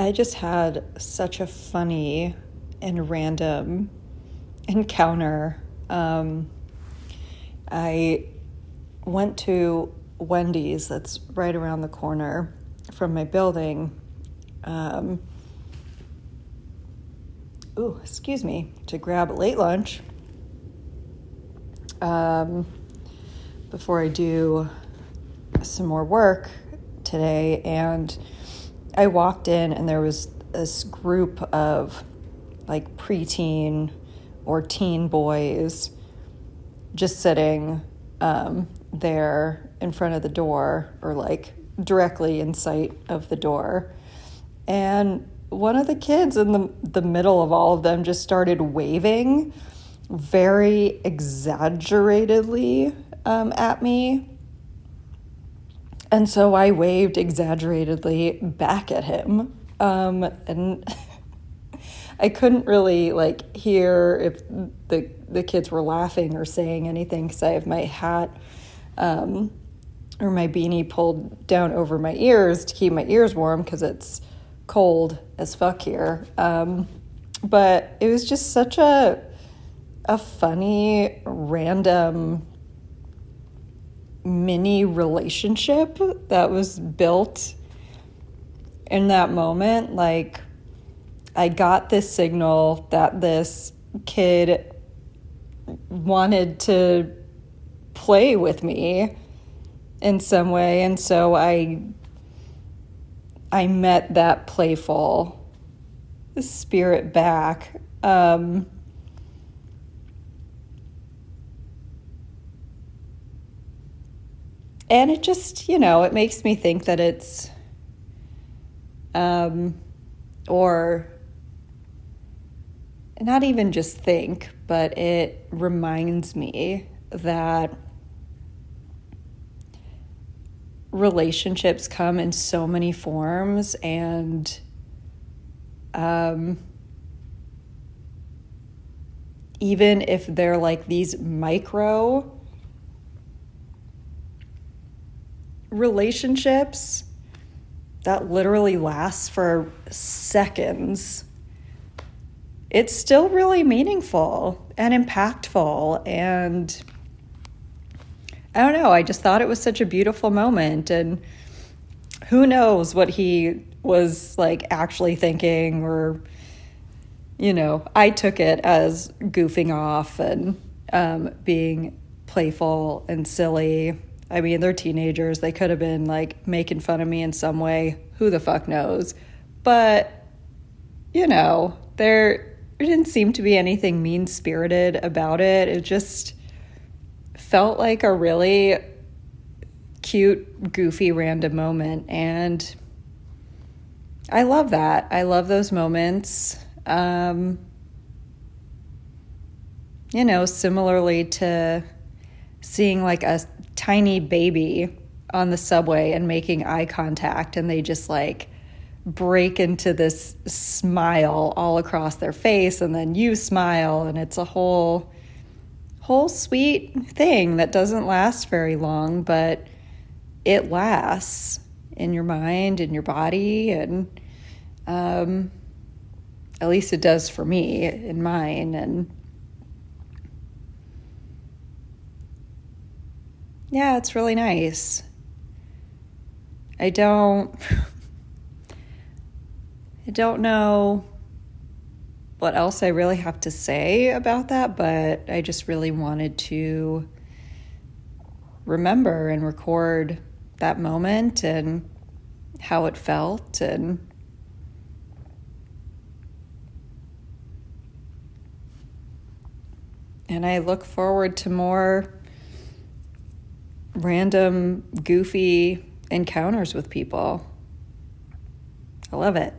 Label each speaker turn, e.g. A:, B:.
A: I just had such a funny and random encounter. Um, I went to Wendy's, that's right around the corner from my building. Um, ooh, excuse me, to grab late lunch um, before I do some more work today. And I walked in, and there was this group of like preteen or teen boys just sitting um, there in front of the door or like directly in sight of the door. And one of the kids in the, the middle of all of them just started waving very exaggeratedly um, at me. And so I waved exaggeratedly back at him. Um, and I couldn't really like hear if the the kids were laughing or saying anything because I have my hat um, or my beanie pulled down over my ears to keep my ears warm because it's cold as fuck here. Um, but it was just such a a funny, random mini relationship that was built in that moment. Like, I got this signal that this kid wanted to play with me in some way and so I I met that playful spirit back um, and it just you know it makes me think that it's um, or not even just think but it reminds me that relationships come in so many forms and um, even if they're like these micro relationships that literally lasts for seconds it's still really meaningful and impactful and I don't know. I just thought it was such a beautiful moment. And who knows what he was like actually thinking, or, you know, I took it as goofing off and um, being playful and silly. I mean, they're teenagers. They could have been like making fun of me in some way. Who the fuck knows? But, you know, there, didn't seem to be anything mean spirited about it. It just felt like a really cute, goofy, random moment. And I love that. I love those moments. Um, you know, similarly to seeing like a tiny baby on the subway and making eye contact, and they just like break into this smile all across their face, and then you smile, and it's a whole whole sweet thing that doesn't last very long, but it lasts in your mind and your body, and um, at least it does for me in mine. And yeah, it's really nice. I don't. I don't know what else I really have to say about that, but I just really wanted to remember and record that moment and how it felt and and I look forward to more random goofy encounters with people. I love it.